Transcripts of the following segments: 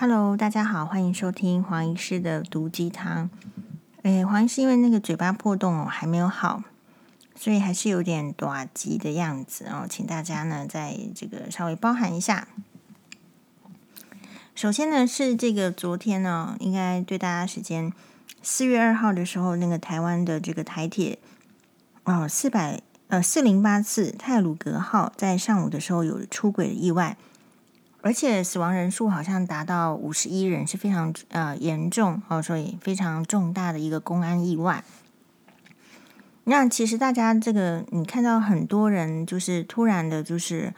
Hello，大家好，欢迎收听黄医师的毒鸡汤。诶，黄医师因为那个嘴巴破洞哦还没有好，所以还是有点短急的样子哦，请大家呢在这个稍微包涵一下。首先呢是这个昨天呢，应该对大家时间四月二号的时候，那个台湾的这个台铁哦四百呃四零八次泰鲁格号在上午的时候有出轨的意外。而且死亡人数好像达到五十一人，是非常呃严重哦，所以非常重大的一个公安意外。那其实大家这个你看到很多人就是突然的，就是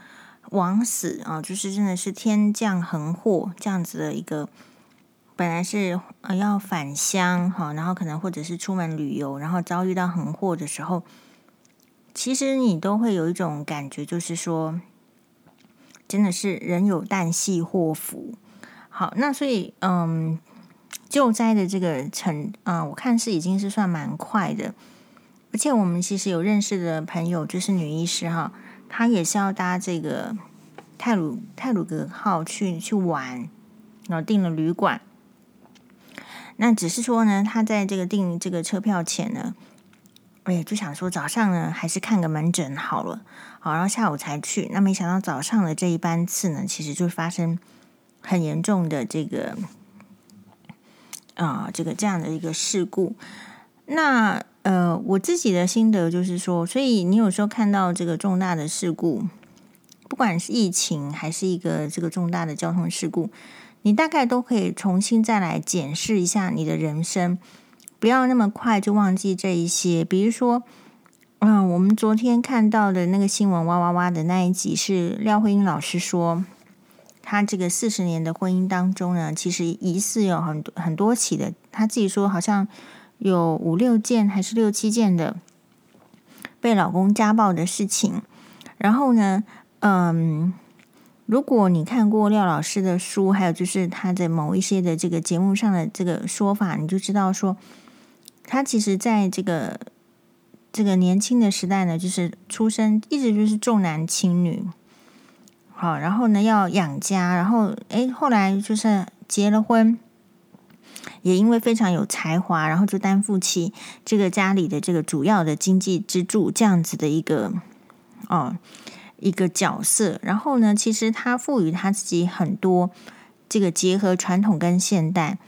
枉死啊，就是真的是天降横祸这样子的一个，本来是呃要返乡哈，然后可能或者是出门旅游，然后遭遇到横祸的时候，其实你都会有一种感觉，就是说。真的是人有旦夕祸福，好，那所以嗯，救灾的这个程啊、我看是已经是算蛮快的，而且我们其实有认识的朋友，就是女医师哈，她也是要搭这个泰鲁泰鲁格号去去玩，然后订了旅馆，那只是说呢，她在这个订这个车票前呢。哎，就想说早上呢，还是看个门诊好了，好，然后下午才去。那没想到早上的这一班次呢，其实就发生很严重的这个啊、这个这样的一个事故。那呃，我自己的心得就是说，所以你有时候看到这个重大的事故，不管是疫情还是一个这个重大的交通事故，你大概都可以重新再来检视一下你的人生。不要那么快就忘记这一些，比如说，嗯，我们昨天看到的那个新闻哇哇哇的那一集是廖慧英老师说，她这个四十年的婚姻当中呢，其实疑似有很多很多起的，他自己说好像有五六件还是六七件的被老公家暴的事情。然后呢，嗯，如果你看过廖老师的书，还有就是他的某一些的这个节目上的这个说法，你就知道说。他其实在这个这个年轻的时代呢，就是出生一直就是重男轻女，好，然后呢要养家，然后诶，后来就是结了婚，也因为非常有才华，然后就担负起这个家里的这个主要的经济支柱这样子的一个哦一个角色。然后呢，其实他赋予他自己很多这个结合传统跟现代。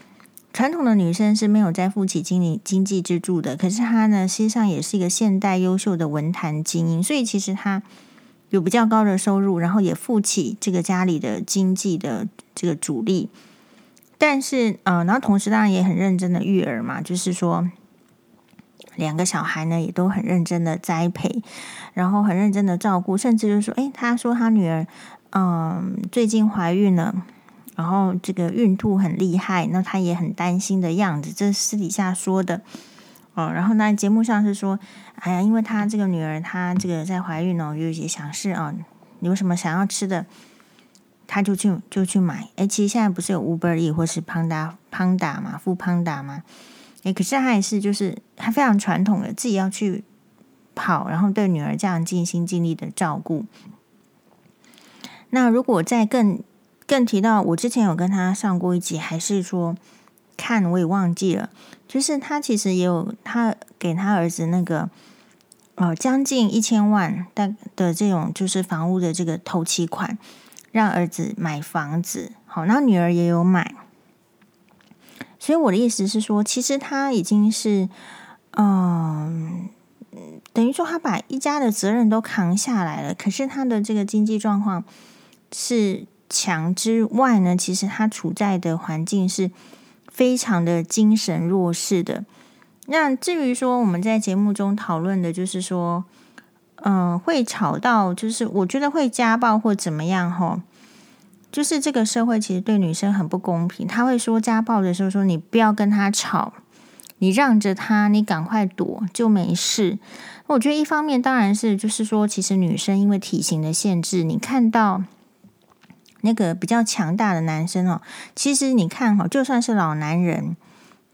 传统的女生是没有在负起经济经济支柱的，可是她呢，实际上也是一个现代优秀的文坛精英，所以其实她有比较高的收入，然后也负起这个家里的经济的这个主力。但是，呃，然后同时当然也很认真的育儿嘛，就是说两个小孩呢也都很认真的栽培，然后很认真的照顾，甚至就是说，诶，她说她女儿，嗯、最近怀孕了。然后这个孕吐很厉害，那他也很担心的样子，这是私底下说的哦。然后那节目上是说，哎呀，因为他这个女儿，她这个在怀孕哦，有一些想事啊，你有什么想要吃的，他就去就去买。哎，其实现在不是有 UberE 或是 Panda Panda 嘛富 Panda 嘛，哎，可是他还是就是他非常传统的，自己要去跑，然后对女儿这样尽心尽力的照顾。那如果再更更提到，我之前有跟他上过一集，还是说看我也忘记了。就是他其实也有他给他儿子那个呃将近一千万的的这种就是房屋的这个头期款，让儿子买房子。好，那女儿也有买。所以我的意思是说，其实他已经是嗯、等于说他把一家的责任都扛下来了。可是他的这个经济状况是。强之外呢，其实他处在的环境是非常的精神弱势的。那至于说我们在节目中讨论的，就是说，嗯、会吵到，就是我觉得会家暴或怎么样哈，就是这个社会其实对女生很不公平。他会说家暴的时候说，你不要跟他吵，你让着他，你赶快躲就没事。我觉得一方面当然是就是说，其实女生因为体型的限制，你看到。那个比较强大的男生哦，其实你看哈，就算是老男人，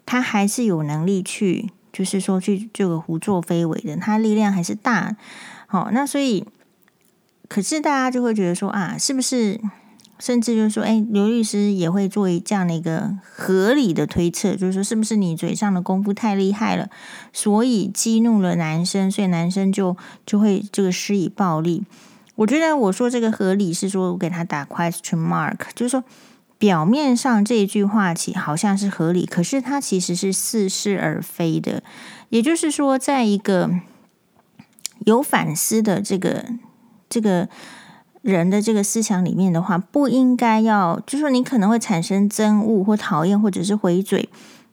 他还是有能力去，就是说去这个胡作非为的，他力量还是大。好，那所以，可是大家就会觉得说啊，是不是甚至就是说，哎，刘律师也会做这样的一个合理的推测，就是说，是不是你嘴上的功夫太厉害了，所以激怒了男生，所以男生就就会这个施以暴力。我觉得我说这个合理是说我给他打 question mark，就是说表面上这句话其好像是合理，可是它其实是似是而非的。也就是说，在一个有反思的这个这个。人的这个思想里面的话，不应该要，就是说你可能会产生憎恶或讨厌，或者是回嘴。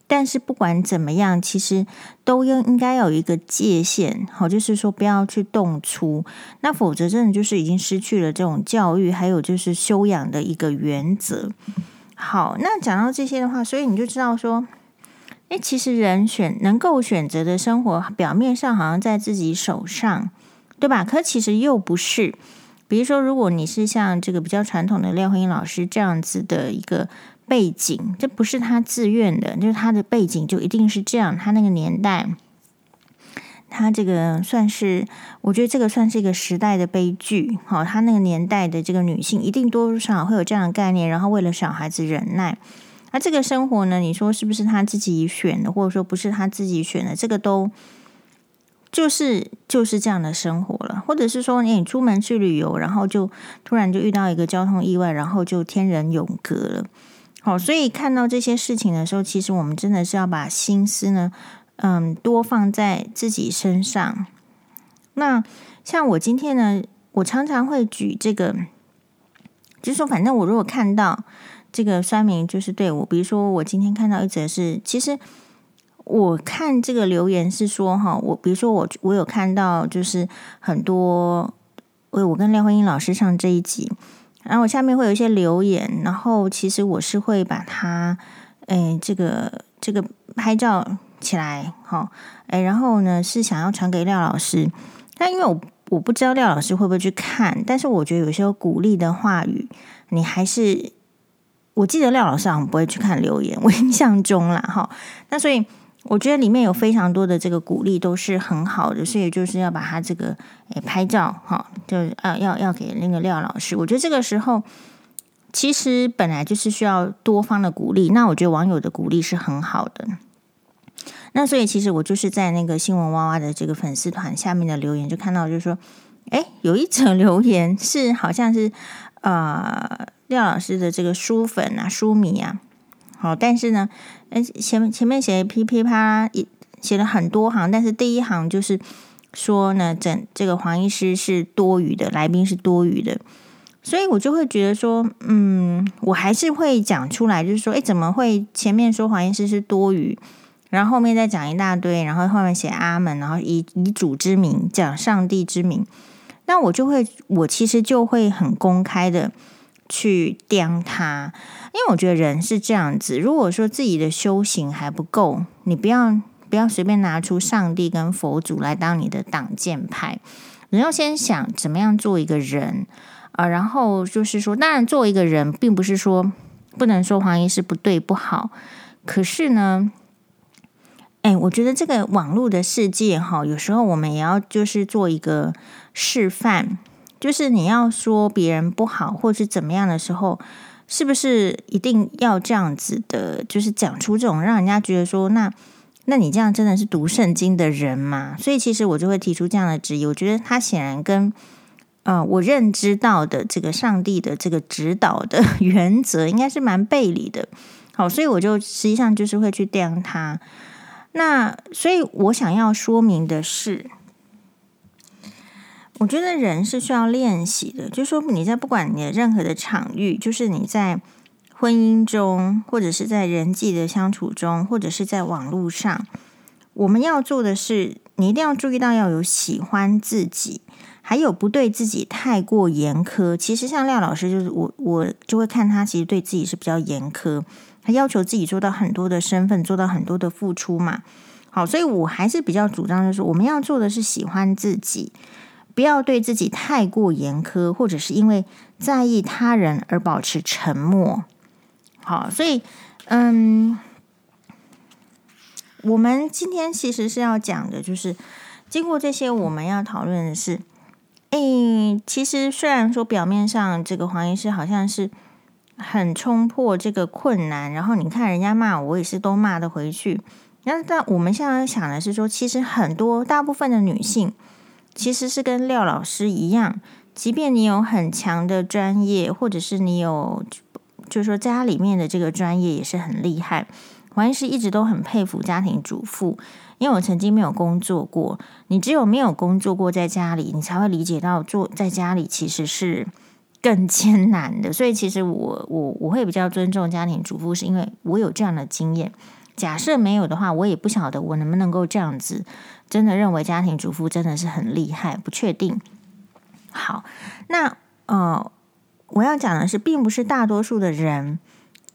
但是不管怎么样，其实都应应该有一个界限，好，就是说不要去动粗。那否则真的就是已经失去了这种教育，还有就是修养的一个原则。好，那讲到这些的话，所以你就知道说，诶，其实人选能够选择的生活，表面上好像在自己手上，对吧？可其实又不是。比如说，如果你是像这个比较传统的廖慧英老师这样子的一个背景，这不是他自愿的，就是他的背景就一定是这样。他那个年代，他这个算是，我觉得这个算是一个时代的悲剧。好，他那个年代的这个女性一定多少会有这样的概念，然后为了小孩子忍耐。那这个生活呢，你说是不是他自己选的，或者说不是他自己选的，这个都。就是就是这样的生活了，或者是说，你出门去旅游，然后就突然就遇到一个交通意外，然后就天人永隔了。好，所以看到这些事情的时候，其实我们真的是要把心思呢，嗯，多放在自己身上。那像我今天呢，我常常会举这个，就是说，反正我如果看到这个酸民，就是对我，比如说我今天看到一则是，其实。我看这个留言是说哈，我比如说我我有看到就是很多，我我跟廖慧英老师上这一集，然后我下面会有一些留言，然后其实我是会把它，诶这个这个拍照起来，哈，诶然后呢是想要传给廖老师，但因为我我不知道廖老师会不会去看，但是我觉得有些鼓励的话语，你还是，我记得廖老师好像不会去看留言，我印象中啦，哈，那所以。我觉得里面有非常多的这个鼓励都是很好的，所以就是要把他这个诶拍照哈，就啊要要给那个廖老师。我觉得这个时候其实本来就是需要多方的鼓励，那我觉得网友的鼓励是很好的。那所以其实我就是在那个新闻哇哇的这个粉丝团下面的留言就看到，就是说，诶，有一则 留言是好像是呃廖老师的这个书粉啊书迷啊。好，但是呢，前前面写噼噼啪一写了很多行，但是第一行就是说呢，整这个黄医师是多余的，来宾是多余的，所以我就会觉得说，嗯，我还是会讲出来，就是说，诶，怎么会前面说黄医师是多余，然后后面再讲一大堆，然后后面写阿门，然后以以主之名讲上帝之名，那我就会，我其实就会很公开的。去刁他，因为我觉得人是这样子。如果说自己的修行还不够，你不要不要随便拿出上帝跟佛祖来当你的挡箭牌。你要先想怎么样做一个人啊、然后就是说，当然做一个人，并不是说不能说黄医师不对不好。可是呢，哎，我觉得这个网络的世界哈，有时候我们也要就是做一个示范。就是你要说别人不好，或是怎么样的时候，是不是一定要这样子的？就是讲出这种让人家觉得说，那那你这样真的是读圣经的人吗？所以其实我就会提出这样的质疑。我觉得他显然跟呃我认知到的这个上帝的这个指导的原则，应该是蛮背离的。好，所以我就实际上就是会去刁他。那所以我想要说明的是。我觉得人是需要练习的，就说你在不管你的任何的场域，就是你在婚姻中，或者是在人际的相处中，或者是在网络上，我们要做的是，你一定要注意到要有喜欢自己，还有不对自己太过严苛。其实像廖老师，就是我我就会看他，其实对自己是比较严苛，他要求自己做到很多的身份，做到很多的付出嘛。好，所以我还是比较主张，就是我们要做的是喜欢自己。不要对自己太过严苛，或者是因为在意他人而保持沉默。好，所以，嗯，我们今天其实是要讲的，就是经过这些，我们要讨论的是，诶，其实虽然说表面上这个黄医师好像是很冲破这个困难，然后你看人家骂我，我也是都骂得回去。那但我们现在想的是说，其实很多大部分的女性其实是跟廖老师一样，即便你有很强的专业，或者是你有。就是说，家里面的这个专业也是很厉害。黄医师一直都很佩服家庭主妇，因为我曾经没有工作过。你只有没有工作过，在家里，你才会理解到做在家里其实是更 艰难的。所以，其实我我我会比较尊重家庭主妇，是因为我有这样的经验。假设没有的话，我也不晓得我能不能够这样子，真的认为家庭主妇真的是很厉害，不确定。好，那呃。我要讲的是，并不是大多数的人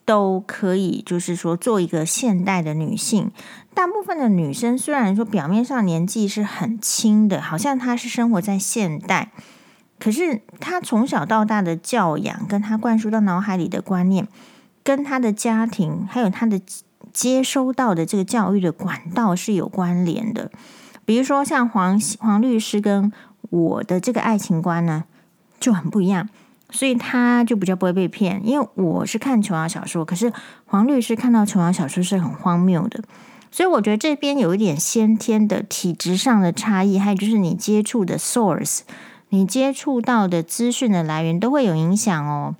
都可以，就是说做一个现代的女性。大部分的女生虽然说表面上年纪是很轻的，好像她是生活在现代，可是她从小到大的教养，跟她灌输到脑海里的观念，跟她的家庭，还有她的接收到的这个教育的管道是有关联的。比如说，像黄黄律师跟我的这个爱情观呢，就很不一样。所以他就比较不会被骗，因为我是看琼瑶小说，可是黄律师看到琼瑶小说是很荒谬的，所以我觉得这边有一点先天的体质上的差异，还有就是你接触的 source，你接触到的资讯的来源都会有影响哦。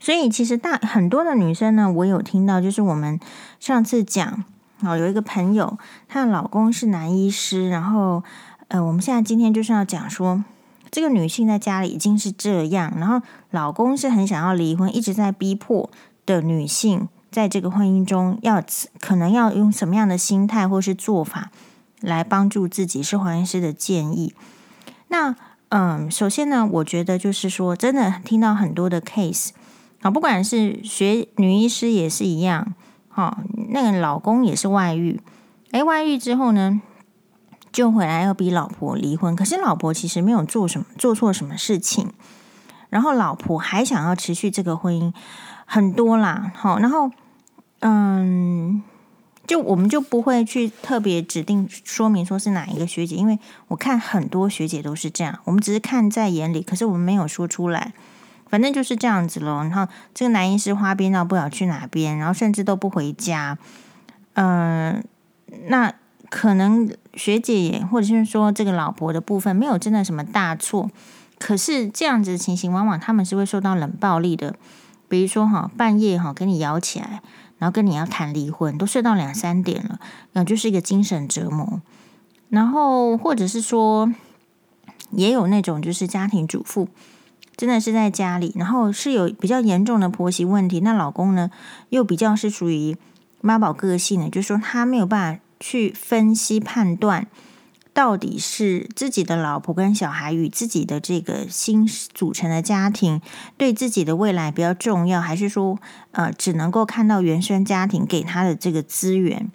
所以其实大很多的女生呢，我有听到，就是我们上次讲哦，有一个朋友，她的老公是男医师，然后呃，我们现在今天就是要讲说。这个女性在家里已经是这样，然后老公是很想要离婚，一直在逼迫的女性，在这个婚姻中要可能要用什么样的心态或是做法来帮助自己，是黄医师的建议。那嗯，首先呢，我觉得就是说，真的听到很多的 case 啊，不管是学女医师也是一样，哈，那个老公也是外遇，诶，外遇之后呢？就回来要逼老婆离婚，可是老婆其实没有做什么，做错什么事情，然后老婆还想要持续这个婚姻，很多啦，好，然后嗯，就我们就不会去特别指定说明说是哪一个学姐，因为我看很多学姐都是这样，我们只是看在眼里，可是我们没有说出来，反正就是这样子咯。然后这个男医师花边到不了去哪边，然后甚至都不回家，嗯，那。可能学姐，或者是说这个老婆的部分没有真的什么大错，可是这样子的情形，往往他们是会受到冷暴力的。比如说哈，半夜哈给你摇起来，然后跟你要谈离婚，都睡到两三点了，那就是一个精神折磨。然后或者是说，也有那种就是家庭主妇，真的是在家里，然后是有比较严重的婆媳问题，那老公呢又比较是属于妈宝个性的，就是说他没有办法。去分析判断，到底是自己的老婆跟小孩与自己的这个新组成的家庭对自己的未来比较重要，还是说，呃，只能够看到原生家庭给他的这个资源？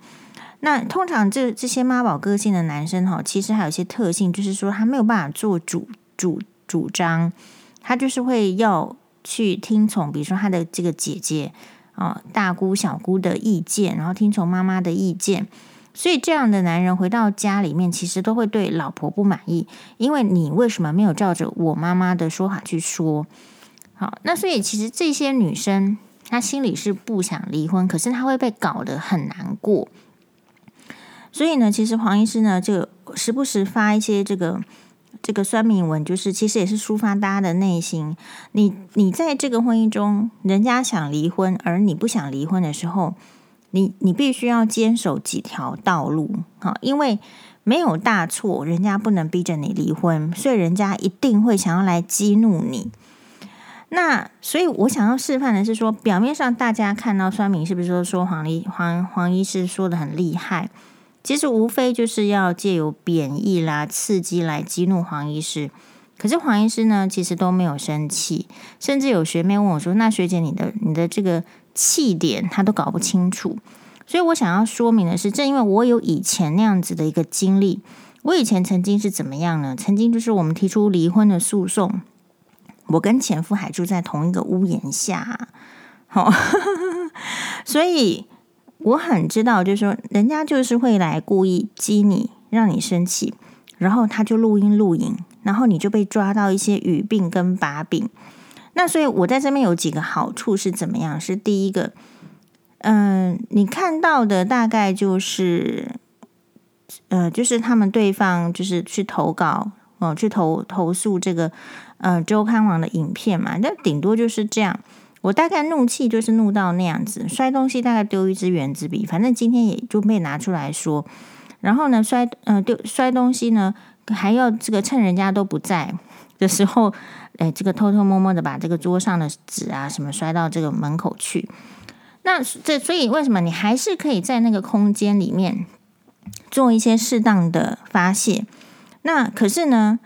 那通常这这些妈宝个性的男生哈，其实还有一些特性，就是说他没有办法做主主主张，他就是会要去听从，比如说他的这个姐姐啊、大姑小姑的意见，然后听从妈妈的意见。所以这样的男人回到家里面，其实都会对老婆不满意，因为你为什么没有照着我妈妈的说法去说？好，那所以其实这些女生她心里是不想离婚，可是她会被搞得很难过。所以呢，其实黄医师呢，就时不时发一些这个这个酸民文，就是其实也是抒发大家的内心。你你在这个婚姻中，人家想离婚，而你不想离婚的时候。你你必须要坚守几条道路，好，因为没有大错，人家不能逼着你离婚，所以人家一定会想要来激怒你。那所以我想要示范的是说，表面上大家看到酸民是不是都说黄医黄黄医师说的很厉害？其实无非就是要借由贬义啦、刺激来激怒黄医师。可是黄医师呢，其实都没有生气，甚至有学妹问我说：“那学姐，你的你的这个？”气点他都搞不清楚，所以我想要说明的是，正因为我有以前那样子的一个经历，我以前曾经是怎么样呢？曾经就是我们提出离婚的诉讼，我跟前夫还住在同一个屋檐下，好，所以我很知道，就是说人家就是会来故意激你，让你生气，然后他就录音录影，然后你就被抓到一些语病跟把柄。那所以我在这边有几个好处是怎么样？是第一个，嗯、你看到的大概就是，呃，就是他们对方就是去投稿哦、去投投诉这个呃周刊网的影片嘛，那顶多就是这样。我大概怒气就是怒到那样子，摔东西大概丢一支原子笔，反正今天也就被拿出来说。然后呢，摔呃丢摔东西呢，还要这个趁人家都不在的时候，哎，这个偷偷摸摸的把这个桌上的纸啊什么摔到这个门口去。那这所以为什么你还是可以在那个空间里面做一些适当的发泄？那可是呢？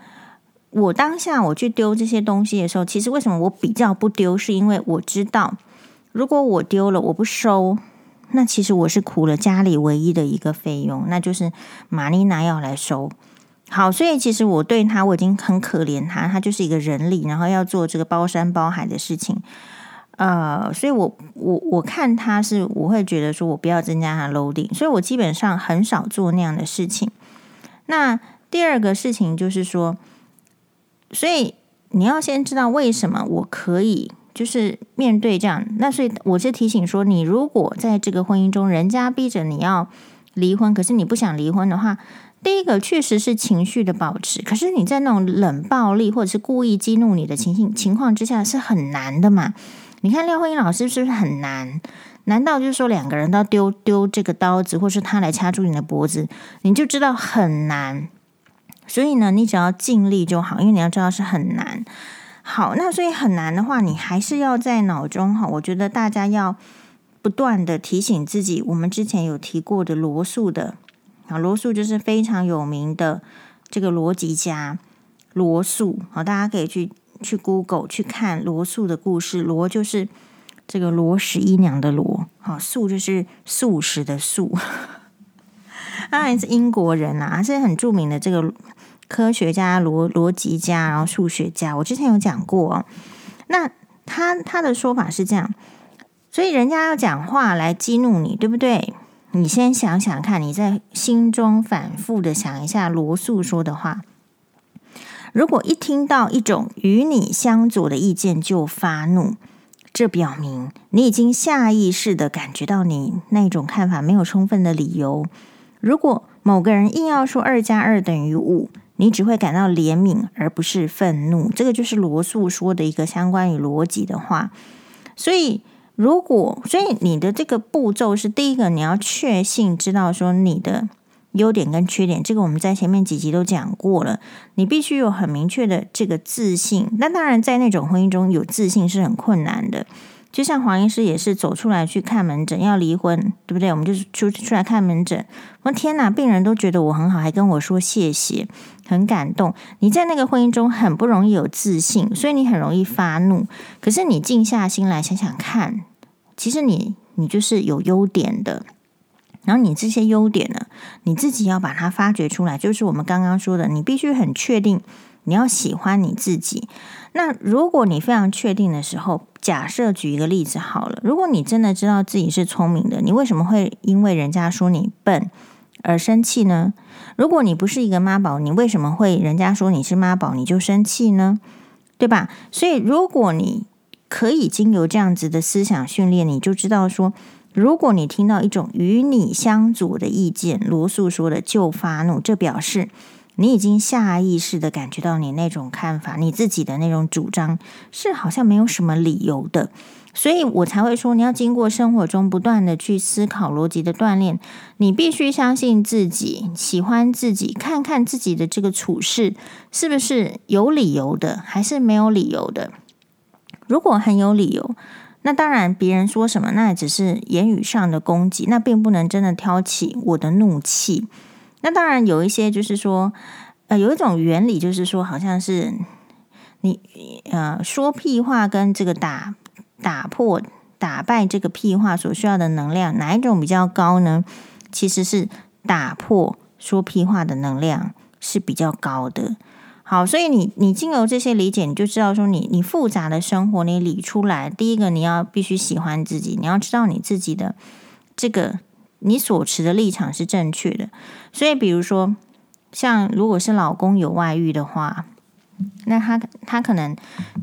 我当下我去丢这些东西的时候，其实为什么我比较不丢？是因为我知道，如果我丢了，我不收，那其实我是苦了家里唯一的一个费用，那就是玛丽娜要来收。好，所以其实我对他我已经很可怜他，他就是一个人力，然后要做这个包山包海的事情。呃，所以我我我看他是我会觉得说我不要增加他 loading，所以我基本上很少做那样的事情。那第二个事情就是说。所以你要先知道为什么我可以就是面对这样。那所以我是提醒说，你如果在这个婚姻中，人家逼着你要离婚，可是你不想离婚的话，第一个确实是情绪的保持。可是你在那种冷暴力或者是故意激怒你的情形情况之下是很难的嘛？你看廖慧英老师是不是很难？难道就是说两个人都丢丢这个刀子，或是他来掐住你的脖子，你就知道很难？所以呢，你只要尽力就好，因为你要知道是很难。好，那所以很难的话，你还是要在脑中哈。我觉得大家要不断的提醒自己，我们之前有提过的罗素的啊，罗素就是非常有名的这个逻辑家罗素。好，大家可以去去 Google 去看罗素的故事。罗就是这个罗十一娘的罗，好，素就是素食的素。当然是英国人啊，是很著名的这个科学家、逻逻辑家，然后数学家。我之前有讲过，那他他的说法是这样，所以人家要讲话来激怒你，对不对？你先想想看，你在心中反复的想一下罗素说的话。如果一听到一种与你相左的意见就发怒，这表明你已经下意识的感觉到你那种看法没有充分的理由。如果某个人硬要说二加二等于五，你只会感到怜悯而不是愤怒。这个就是罗素说的一个相关于逻辑的话。所以，如果所以你的这个步骤是第一个，你要确信知道说你的优点跟缺点。这个我们在前面几集都讲过了。你必须有很明确的这个自信。那当然，在那种婚姻中有自信是很困难的。就像黄医师也是走出来去看门诊，要离婚，对不对？我们就是出出来看门诊。我天哪，病人都觉得我很好，还跟我说谢谢，很感动。你在那个婚姻中很不容易有自信，所以你很容易发怒。可是你静下心来想想看，其实你你就是有优点的。然后你这些优点呢，你自己要把它发掘出来。就是我们刚刚说的，你必须很确定。你要喜欢你自己。那如果你非常确定的时候，假设举一个例子好了，如果你真的知道自己是聪明的，你为什么会因为人家说你笨而生气呢？如果你不是一个妈宝，你为什么会人家说你是妈宝你就生气呢？对吧？所以如果你可以经由这样子的思想训练，你就知道说，如果你听到一种与你相左的意见，罗素说的就发怒，这表示。你已经下意识的感觉到，你那种看法，你自己的那种主张是好像没有什么理由的，所以我才会说，你要经过生活中不断的去思考逻辑的锻炼，你必须相信自己，喜欢自己，看看自己的这个处事是不是有理由的，还是没有理由的。如果很有理由，那当然别人说什么，那也只是言语上的攻击，那并不能真的挑起我的怒气。那当然有一些，就是说，呃，有一种原理，就是说，好像是你呃说屁话跟这个打打破打败这个屁话所需要的能量，哪一种比较高呢？其实是打破说屁话的能量是比较高的。好，所以你你经由这些理解，你就知道说你，你你复杂的生活你理出来，第一个你要必须喜欢自己，你要知道你自己的这个。你所持的立场是正确的，所以比如说，像如果是老公有外遇的话，那他他可能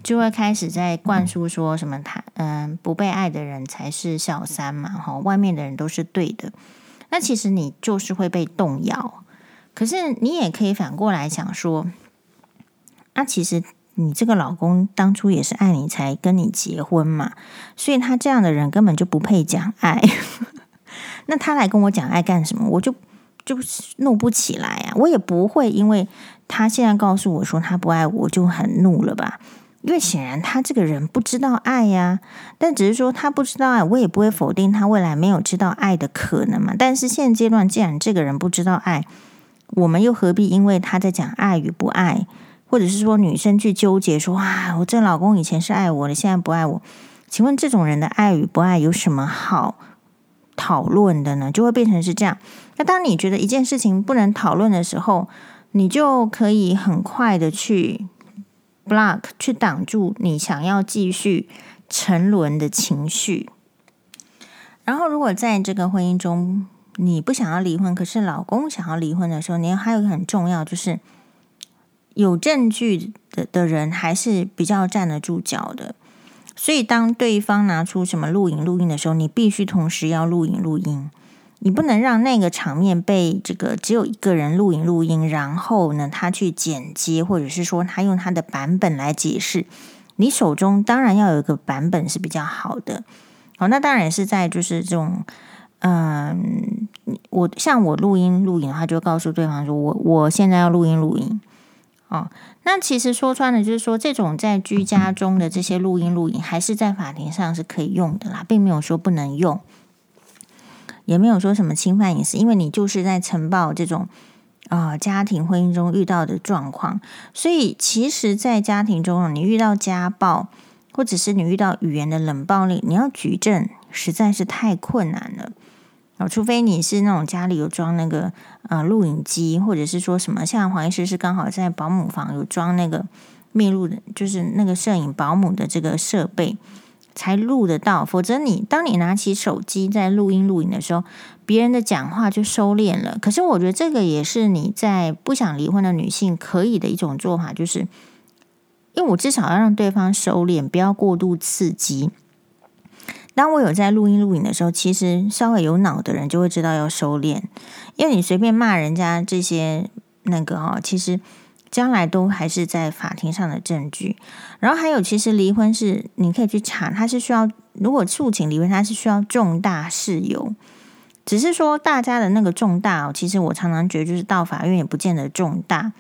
就会开始在灌输说什么他嗯不被爱的人才是小三嘛，哈，外面的人都是对的。那其实你就是会被动摇。可是你也可以反过来想说，啊，其实你这个老公当初也是爱你才跟你结婚嘛，所以他这样的人根本就不配讲爱。那他来跟我讲爱干什么？我就就怒不起来啊！我也不会因为他现在告诉我说他不爱我，我就很怒了吧？因为显然他这个人不知道爱呀。但只是说他不知道爱，我也不会否定他未来没有知道爱的可能嘛。但是现阶段，既然这个人不知道爱，我们又何必因为他在讲爱与不爱，或者是说女生去纠结说啊，我这老公以前是爱我的，现在不爱我？请问这种人的爱与不爱有什么好讨论的呢？就会变成是这样。那当你觉得一件事情不能讨论的时候，你就可以很快的去 block，去挡住你想要继续沉沦的情绪。然后，如果在这个婚姻中，你不想要离婚，可是老公想要离婚的时候，你还有一个很重要，就是有证据的的人还是比较站得住脚的。所以，当对方拿出什么录影录音的时候，你必须同时要录影录音。你不能让那个场面被这个只有一个人录影录音，然后呢，他去剪接，或者是说他用他的版本来解释。你手中当然要有一个版本是比较好的。好，那当然是在就是这种。嗯，我像我录音录影的话，就告诉对方说我我现在要录音录音哦。那其实说穿了，就是说这种在居家中的这些录音录影，还是在法庭上是可以用的啦，并没有说不能用，也没有说什么侵犯隐私，因为你就是在呈报这种啊、家庭婚姻中遇到的状况。所以其实，在家庭中，你遇到家暴，或者是你遇到语言的冷暴力，你要举证实在是太困难了。除非你是那种家里有装那个呃录影机，或者是说什么，像黄医师是刚好在保姆房有装那个密录的，就是那个摄影保姆的这个设备，才录得到。否则你当你拿起手机在录音录影的时候，别人的讲话就收敛了。可是我觉得这个也是你在不想离婚的女性可以的一种做法，就是因为我至少要让对方收敛，不要过度刺激。当我有在录音录影的时候，其实稍微有脑的人就会知道要收敛，因为你随便骂人家这些那个哈，其实将来都还是在法庭上的证据。然后还有，其实离婚是你可以去查，它是需要如果诉请离婚，它是需要重大事由。只是说大家的那个重大哦，其实我常常觉得就是到法院也不见得重大。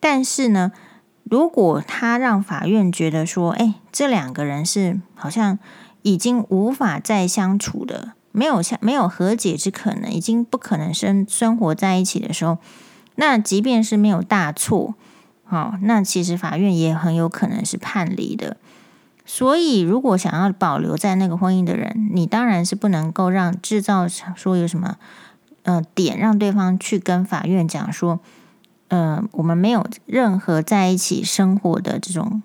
但是呢，如果他让法院觉得说，哎，这两个人是好像。已经无法再相处的，没有相没有和解之可能，已经不可能生生活在一起的时候，那即便是没有大错，好，那其实法院也很有可能是判离的。所以，如果想要保留在那个婚姻的人，你当然是不能够让制造说有什么呃点让对方去跟法院讲说，呃，我们没有任何在一起生活的这种。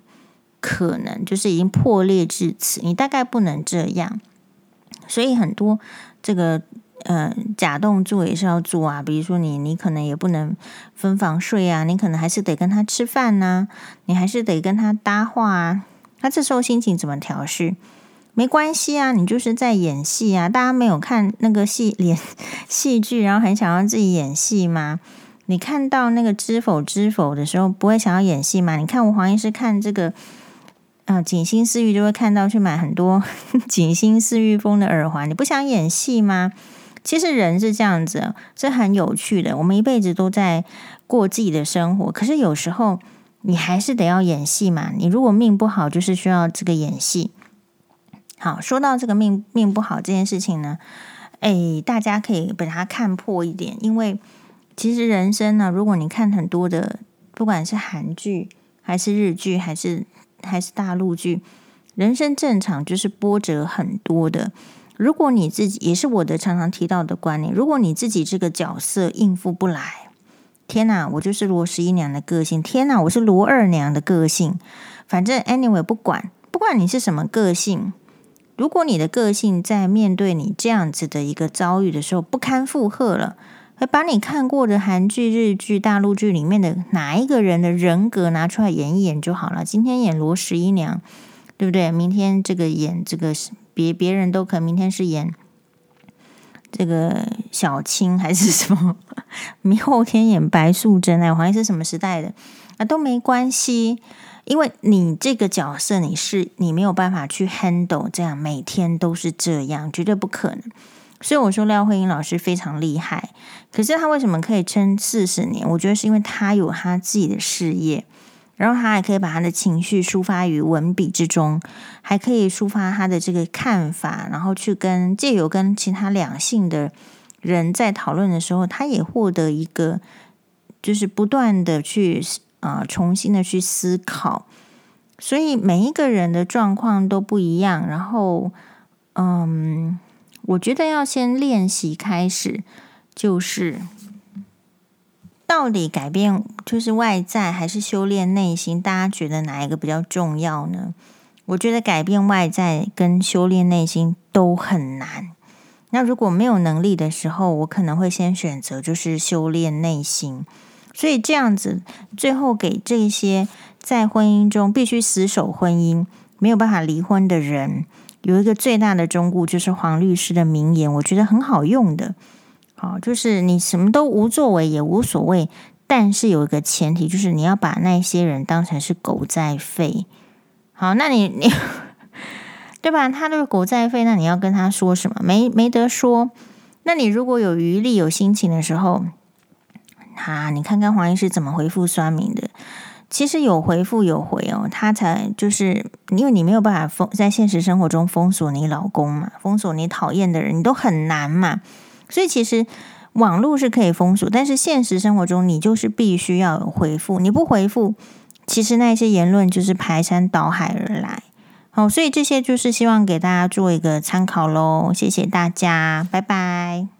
可能就是已经破裂至此，你大概不能这样，所以很多这个呃假动作也是要做啊，比如说你你可能也不能分房睡啊，你可能还是得跟他吃饭呐、啊，你还是得跟他搭话啊，他这时候心情怎么调试？没关系啊，你就是在演戏啊，大家没有看那个戏 演戏剧，然后很想要自己演戏吗？你看到那个知否知否的时候，不会想要演戏吗？你看我黄医师看这个。啊，锦心似玉就会看到去买很多 锦心似玉风的耳环。你不想演戏吗？其实人是这样子，是很有趣的。我们一辈子都在过自己的生活，可是有时候你还是得要演戏嘛。你如果命不好，就是需要这个演戏。好，说到这个命命不好这件事情呢，诶，大家可以把它看破一点，因为其实人生呢，如果你看很多的，不管是韩剧还是日剧还是。还是大陆剧，人生正常就是波折很多的。如果你自己也是我的常常提到的观念，如果你自己这个角色应付不来，天哪，我就是罗十一娘的个性。天哪，我是罗二娘的个性。反正 anyway 不管不管你是什么个性，如果你的个性在面对你这样子的一个遭遇的时候不堪负荷了，把你看过的韩剧、日剧、大陆剧里面的哪一个人的人格拿出来演一演就好了。今天演罗十一娘，对不对？明天这个演这个别别人都可能，明天是演这个小青还是什么？明后天演白素贞哎，好像是什么时代的啊？都没关系，因为你这个角色你是你没有办法去 handle 这样每天都是这样，绝对不可能。所以我说廖慧英老师非常厉害，可是他为什么可以撑四十年？我觉得是因为他有他自己的事业，然后他还可以把他的情绪抒发于文笔之中，还可以抒发他的这个看法，然后去跟借由跟其他两性的人在讨论的时候，他也获得一个就是不断的去啊、呃、重新的去思考，所以每一个人的状况都不一样，然后嗯。我觉得要先练习开始，就是到底改变就是外在还是修炼内心？大家觉得哪一个比较重要呢？我觉得改变外在跟修炼内心都很难。那如果没有能力的时候，我可能会先选择就是修炼内心。所以这样子，最后给这些在婚姻中必须死守婚姻、没有办法离婚的人。有一个最大的忠告，就是黄律师的名言，我觉得很好用的。好，就是你什么都无作为也无所谓，但是有一个前提，就是你要把那些人当成是狗在吠。好，那你你 对吧？他都是狗在吠，那你要跟他说什么？没没得说。那你如果有余力、有心情的时候，啊，你看看黄医师怎么回复酸民的。其实有回复有回哦，他才就是因为你没有办法封在现实生活中封锁你老公嘛，封锁你讨厌的人，你都很难嘛。所以其实网络是可以封锁，但是现实生活中你就是必须要有回复，你不回复，其实那些言论就是排山倒海而来。好，所以这些就是希望给大家做一个参考喽，谢谢大家，拜拜。